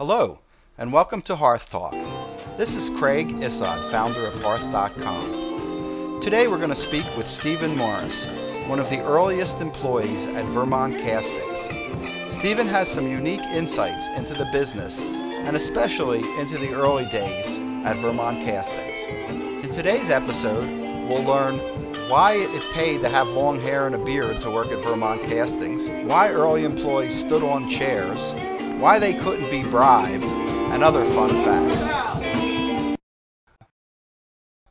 Hello, and welcome to Hearth Talk. This is Craig Issod, founder of Hearth.com. Today we're going to speak with Stephen Morris, one of the earliest employees at Vermont Castings. Stephen has some unique insights into the business and especially into the early days at Vermont Castings. In today's episode, we'll learn why it paid to have long hair and a beard to work at Vermont Castings, why early employees stood on chairs, why they couldn't be bribed, and other fun facts.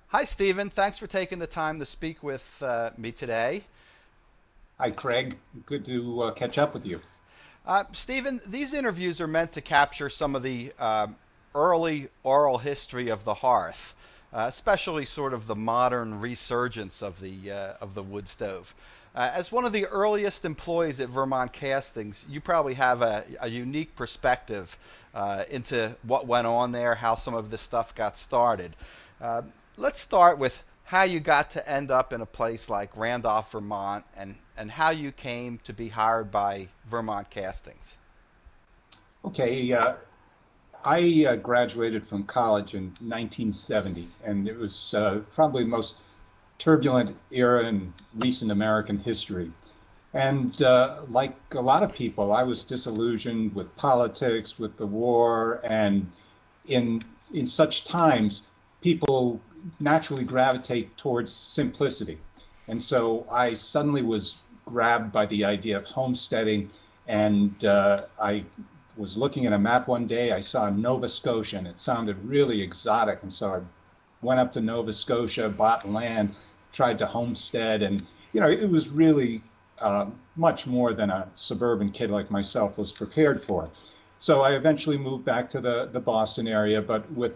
Hi, Stephen. Thanks for taking the time to speak with uh, me today. Hi, Craig. Good to uh, catch up with you. Uh, Stephen, these interviews are meant to capture some of the um, early oral history of the hearth, uh, especially sort of the modern resurgence of the uh, of the wood stove. Uh, as one of the earliest employees at Vermont Castings, you probably have a, a unique perspective uh, into what went on there, how some of this stuff got started. Uh, let's start with how you got to end up in a place like Randolph, Vermont, and, and how you came to be hired by Vermont Castings. Okay, uh, I uh, graduated from college in 1970, and it was uh, probably most turbulent era in recent American history. And uh, like a lot of people, I was disillusioned with politics, with the war, and in in such times, people naturally gravitate towards simplicity. And so I suddenly was grabbed by the idea of homesteading, and uh, I was looking at a map one day. I saw Nova Scotia, and it sounded really exotic, and so I went up to Nova Scotia, bought land, tried to homestead, and you know it was really uh, much more than a suburban kid like myself was prepared for. So I eventually moved back to the, the Boston area, but with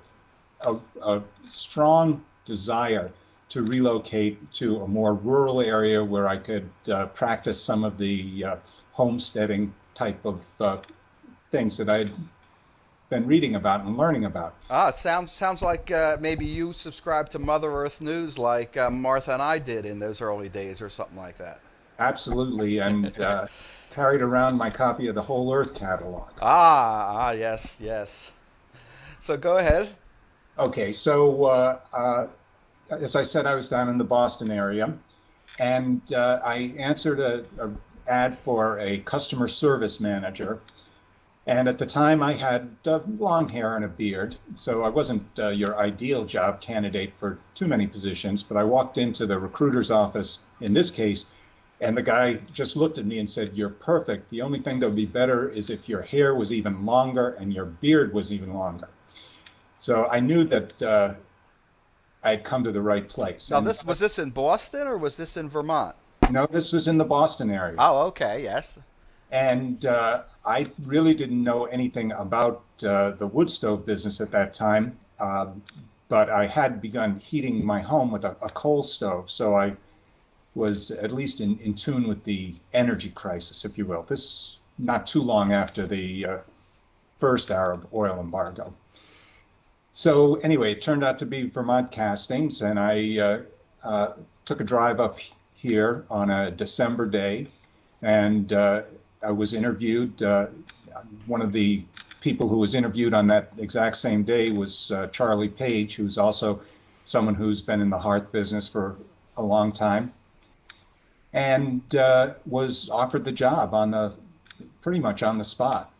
a, a strong desire to relocate to a more rural area where I could uh, practice some of the uh, homesteading type of uh, things that I'd been reading about and learning about. Ah, it sounds sounds like uh, maybe you subscribe to Mother Earth News like uh, Martha and I did in those early days, or something like that. Absolutely, and uh, carried around my copy of the Whole Earth catalog. Ah, ah, yes, yes. So go ahead. Okay, so uh, uh, as I said, I was down in the Boston area, and uh, I answered a, a, ad for a customer service manager. And at the time, I had uh, long hair and a beard, so I wasn't uh, your ideal job candidate for too many positions. But I walked into the recruiter's office in this case, and the guy just looked at me and said, "You're perfect. The only thing that would be better is if your hair was even longer and your beard was even longer." So I knew that uh, I had come to the right place. Now, this was this in Boston or was this in Vermont? No, this was in the Boston area. Oh, okay, yes. And uh, I really didn't know anything about uh, the wood stove business at that time, um, but I had begun heating my home with a, a, coal stove, so I was at least in, in tune with the energy crisis, if you will. This not too long after the uh, first Arab oil embargo. So anyway, it turned out to be Vermont Castings, and I uh, uh, took a drive up here on a December day, and uh, I was interviewed. Uh, one of the people who was interviewed on that exact same day was uh, Charlie Page, who's also someone who's been in the hearth business for a long time, and uh, was offered the job on the pretty much on the spot.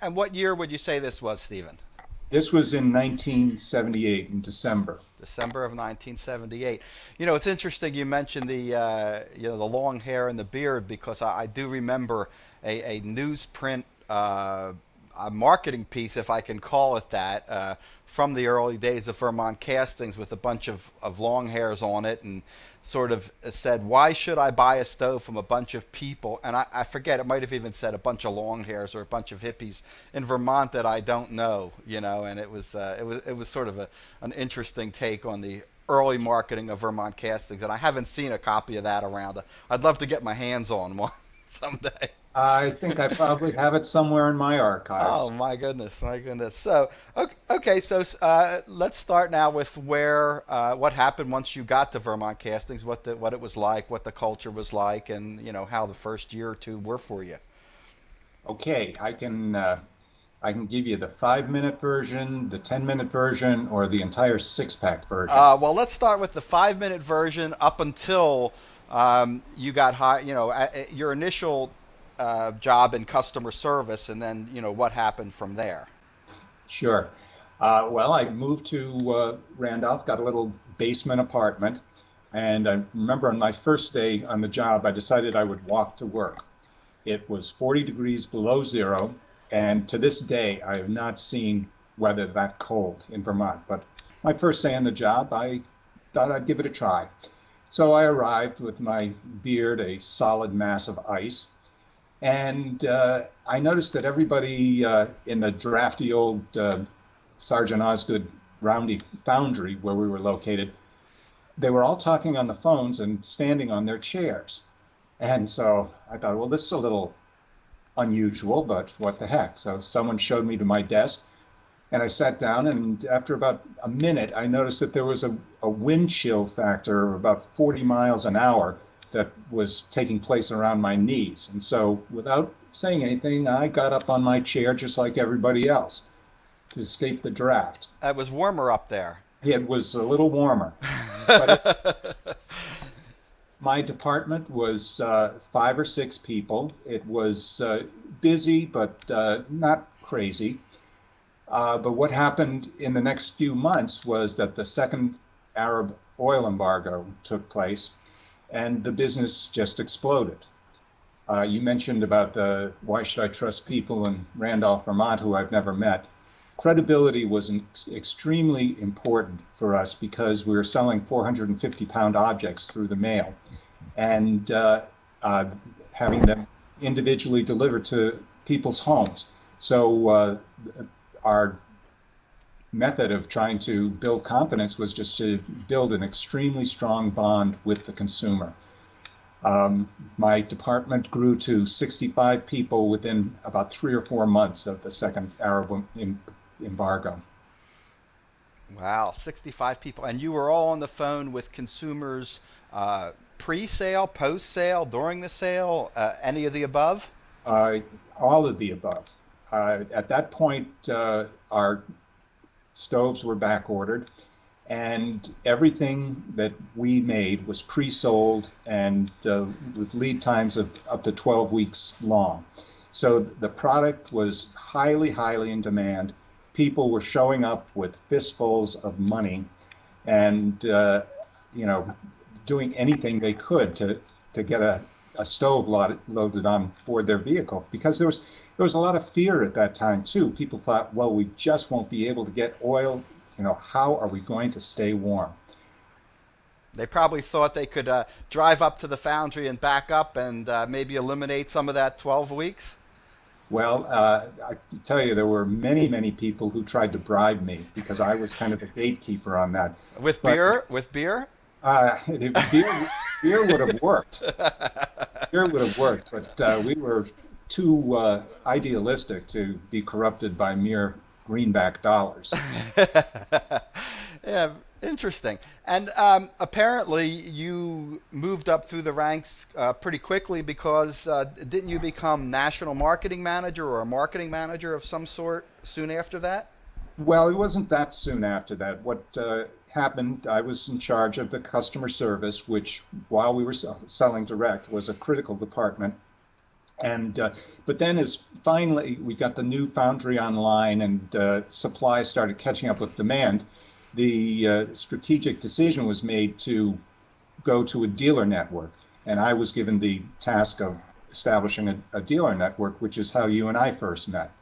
And what year would you say this was, Stephen? This was in 1978 in December. December of 1978. You know, it's interesting you mentioned the uh, you know the long hair and the beard because I, I do remember a, a newsprint uh, a marketing piece, if I can call it that, uh, from the early days of Vermont Castings with a bunch of, of long hairs on it and sort of said, Why should I buy a stove from a bunch of people? And I, I forget, it might have even said a bunch of long hairs or a bunch of hippies in Vermont that I don't know, you know, and it was, uh, it was, it was sort of a, an interesting take on the early marketing of Vermont Castings. And I haven't seen a copy of that around. I'd love to get my hands on one someday. I think I probably have it somewhere in my archives. Oh my goodness, my goodness. So okay, okay so uh, let's start now with where uh, what happened once you got to Vermont Castings, what the, what it was like, what the culture was like, and you know how the first year or two were for you. Okay, I can uh, I can give you the five minute version, the 10 minute version, or the entire six pack version. Uh, well, let's start with the five minute version up until um, you got high, you know, your initial uh, job in customer service, and then, you know, what happened from there. Sure. Uh, well, I moved to uh, Randolph, got a little basement apartment. And I remember on my first day on the job, I decided I would walk to work. It was 40 degrees below zero, and to this day, I have not seen weather that cold in Vermont. But my first day on the job, I thought I'd give it a try. So I arrived with my beard a solid mass of ice. And uh, I noticed that everybody uh, in the drafty old uh, Sargent Osgood Roundy Foundry, where we were located, they were all talking on the phones and standing on their chairs. And so I thought, well, this is a little unusual, but what the heck? So someone showed me to my desk, and I sat down. And after about a minute, I noticed that there was a, a wind chill factor of about 40 miles an hour that was taking place around my knees. And so, without saying anything, I got up on my chair just like everybody else to escape the draft. It was warmer up there. It was a little warmer. it, my department was uh, five or six people. It was uh, busy, but uh, not crazy. Uh, but what happened in the next few months was that the second Arab oil embargo took place, and the business just exploded. Uh, you mentioned about the why should I trust people in Randolph, Vermont, who I've never met credibility was extremely important for us because we were selling 450 pound objects through the mail and uh, uh, having them individually delivered to people's homes. So uh, our method of trying to build confidence was just to build an extremely strong bond with the consumer. Um, my department grew to 65 people within about three or four months of the second Arab embargo. Wow, 65 people. And you were all on the phone with consumers uh, pre sale, post sale, during the sale, uh, any of the above? Uh, all of the above. Uh, at that point, uh, our stoves were back ordered, and everything that we made was pre sold and uh, with lead times of up to 12 weeks long. So the product was highly, highly in demand people were showing up with fistfuls of money and uh, you know doing anything they could to to get a, a stove loaded, loaded on board their vehicle because there was there was a lot of fear at that time too people thought well we just won't be able to get oil you know how are we going to stay warm they probably thought they could uh, drive up to the foundry and back up and uh, maybe eliminate some of that 12 weeks well, uh, I tell you, there were many, many people who tried to bribe me because I was kind of the gatekeeper on that. With but, beer? With beer? Uh, beer, beer would have worked. beer would have worked, but uh, we were too uh, idealistic to be corrupted by mere greenback dollars. yeah, Interesting. And um, apparently, you moved up through the ranks uh, pretty quickly because uh, didn't you become national marketing manager or a marketing manager of some sort soon after that? Well, it wasn't that soon after that. What uh, happened, I was in charge of the customer service, which, while we were selling direct, was a critical department. And uh, but then, as finally we got the new foundry online and uh, supply started catching up with demand, the uh, strategic decision was made to go to a dealer network. And I was given the task of establishing a, a dealer network, which is how you and I first met.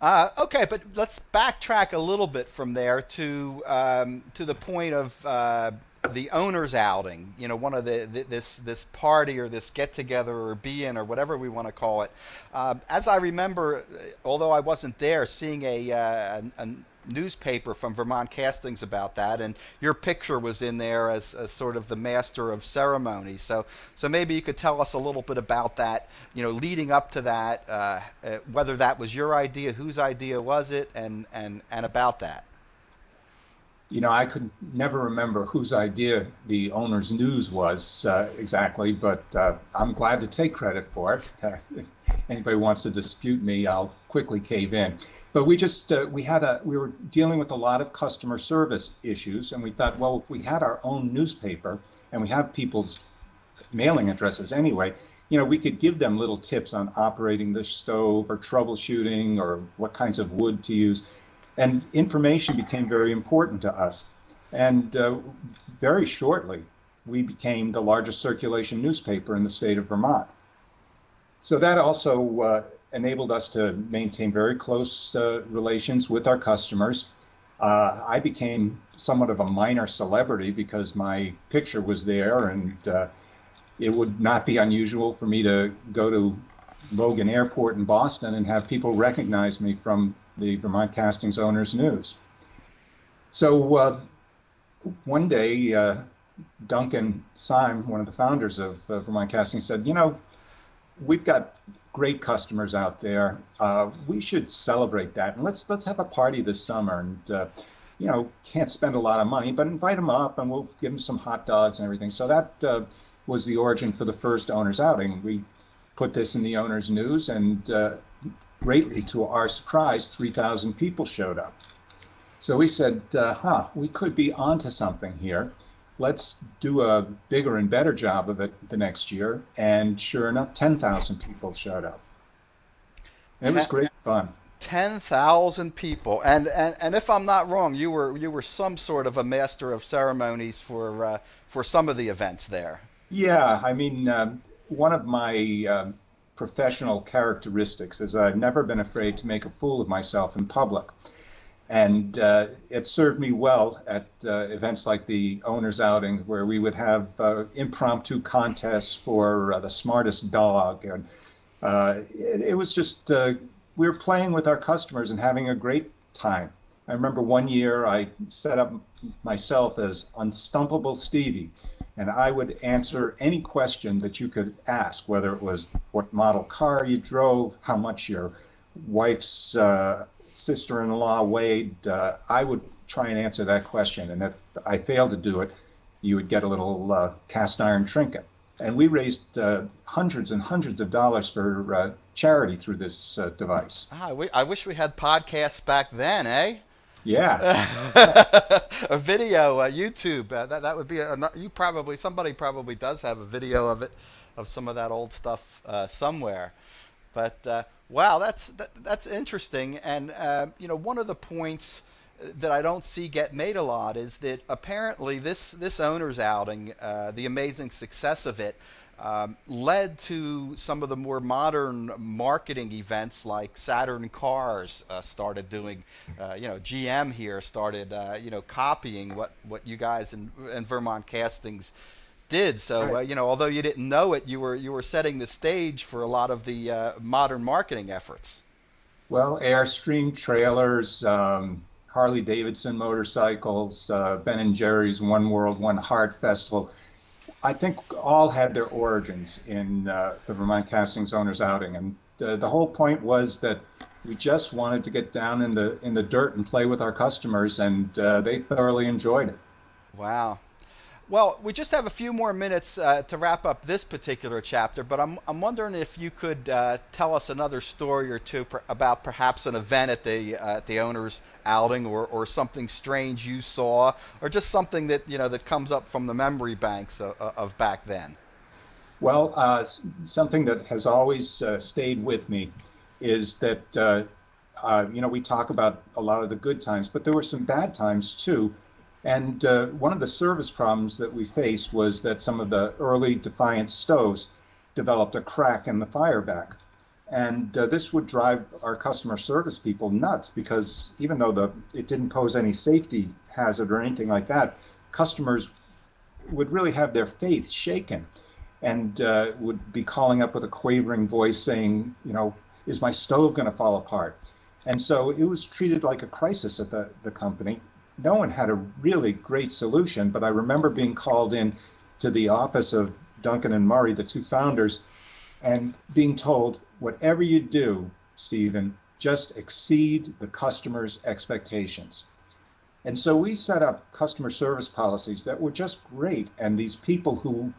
Uh, okay, but let's backtrack a little bit from there to um, to the point of uh, the owners' outing. You know, one of the, the, this this party or this get together or be in or whatever we want to call it. Uh, as I remember, although I wasn't there, seeing a, uh, a, a newspaper from Vermont Castings about that, and your picture was in there as, as sort of the master of ceremony. So, so maybe you could tell us a little bit about that. You know, leading up to that, uh, uh, whether that was your idea, whose idea was it, and and and about that. You know, I could never remember whose idea the owner's news was uh, exactly, but uh, I'm glad to take credit for it. anybody wants to dispute me, I'll quickly cave in. But we just uh, we had a we were dealing with a lot of customer service issues, and we thought, well, if we had our own newspaper and we have people's mailing addresses anyway, you know, we could give them little tips on operating the stove or troubleshooting or what kinds of wood to use and information became very important to us. And uh, very shortly, we became the largest circulation newspaper in the state of Vermont. So that also uh, enabled us to maintain very close uh, relations with our customers. Uh, I became somewhat of a minor celebrity because my picture was there, and uh, it would not be unusual for me to go to Logan Airport in Boston and have people recognize me from the Vermont Castings Owners News. So uh, one day, uh, Duncan Syme, one of the founders of uh, Vermont Casting, said, "You know, we've got great customers out there. Uh, we should celebrate that, and let's let's have a party this summer. And uh, you know, can't spend a lot of money, but invite them up, and we'll give them some hot dogs and everything." So that uh, was the origin for the first owners outing. We put this in the owners news, and greatly to our surprise, 3,000 people showed up. So we said, uh, huh, we could be onto something here. Let's do a bigger and better job of it the next year. And sure enough, 10,000 people showed up. It was great fun. 10,000 people. And, and and if I'm not wrong, you were you were some sort of a master of ceremonies for uh, for some of the events there. Yeah, I mean, um, one of my um, professional characteristics is I've never been afraid to make a fool of myself in public. And uh, it served me well at uh, events like the owners outing where we would have uh, impromptu contests for uh, the smartest dog. And uh, it, it, was just, uh, we were playing with our customers and having a great time. I remember one year I set up myself as Unstumpable Stevie and I would answer any question that you could ask, whether it was what model car you drove, how much your wife's uh, sister-in-law weighed. Uh, I would try and answer that question, and if I failed to do it, you would get a little uh, cast iron trinket. And we raised uh, hundreds and hundreds of dollars for uh, charity through this uh, device. Ah, I wish we had podcasts back then, eh? Yeah. a video, uh, YouTube. Uh, that that would be a, you probably somebody probably does have a video of it, of some of that old stuff uh, somewhere. But uh, wow, that's that, that's interesting. And uh, you know, one of the points that I don't see get made a lot is that apparently this this owner's outing, uh, the amazing success of it um, led to some of the more modern marketing events like Saturn Cars uh, started doing. Uh, you know, GM here started uh, you know copying what what you guys in, in Vermont Castings did. So uh, right. you know, although you didn't know it, you were you were setting the stage for a lot of the uh, modern marketing efforts. Well, Airstream trailers. Um... Harley Davidson motorcycles, uh, Ben and Jerry's One World, One Heart Festival I think all had their origins in uh, the Vermont Castings Owners Outing, and uh, the whole point was that we just wanted to get down in the in the dirt and play with our customers, and uh, they thoroughly enjoyed it. Wow. Well, we just have a few more minutes uh, to wrap up this particular chapter, but I'm, I'm wondering if you could uh, tell us another story or two per, about perhaps an event at the uh, at the owners outing or, or something strange you saw or just something that you know that comes up from the memory banks of, of back then. Well, uh, something that has always uh, stayed with me is that uh, you know we talk about a lot of the good times, but there were some bad times too and uh, one of the service problems that we faced was that some of the early Defiant stoves developed a crack in the fireback. And uh, this would drive our customer service people nuts because even though the it didn't pose any safety hazard or anything like that, customers would really have their faith shaken and uh, would be calling up with a quavering voice saying, you know, is my stove going to fall apart? And so it was treated like a crisis at the, the company no one had a really great solution, but I remember being called in to the office of Duncan and Murray, the two founders, and being told, whatever you do, Stephen, just exceed the customer's expectations. And so we set up customer service policies that were just great. And these people who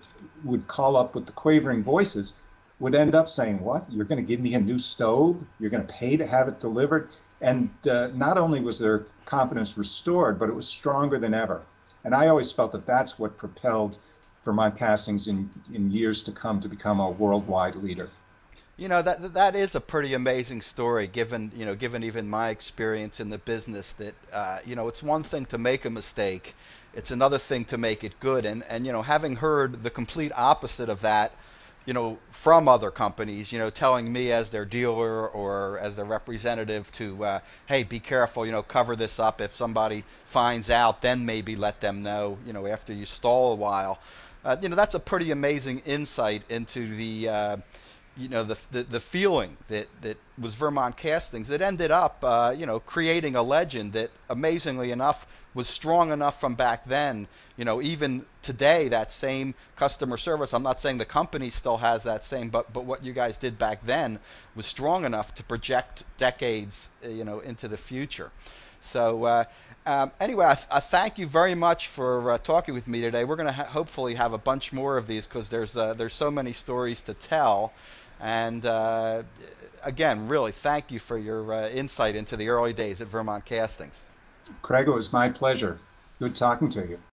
would call up with the quavering voices would end up saying, What? You're going to give me a new stove? You're going to pay to have it delivered? And uh, not only was their confidence restored, but it was stronger than ever. And I always felt that that's what propelled Vermont Castings in, in years to come to become a worldwide leader. You know that that is a pretty amazing story, given you know given even my experience in the business. That uh, you know it's one thing to make a mistake, it's another thing to make it good. And and you know having heard the complete opposite of that, you know from other companies, you know telling me as their dealer or as their representative to uh, hey be careful, you know cover this up. If somebody finds out, then maybe let them know. You know after you stall a while, uh, you know that's a pretty amazing insight into the uh, you know the, the, the feeling that that was Vermont Castings that ended up uh, you know creating a legend that amazingly enough was strong enough from back then you know even today that same customer service I'm not saying the company still has that same but but what you guys did back then was strong enough to project decades uh, you know into the future so uh, um, anyway, I, th- I, thank you very much for uh, talking with me today. We're going to ha- hopefully have a bunch more of these because there's uh, there's so many stories to tell. And uh, again, really, thank you for your uh, insight into the early days at Vermont Castings. Craig, it was my pleasure. Good talking to you.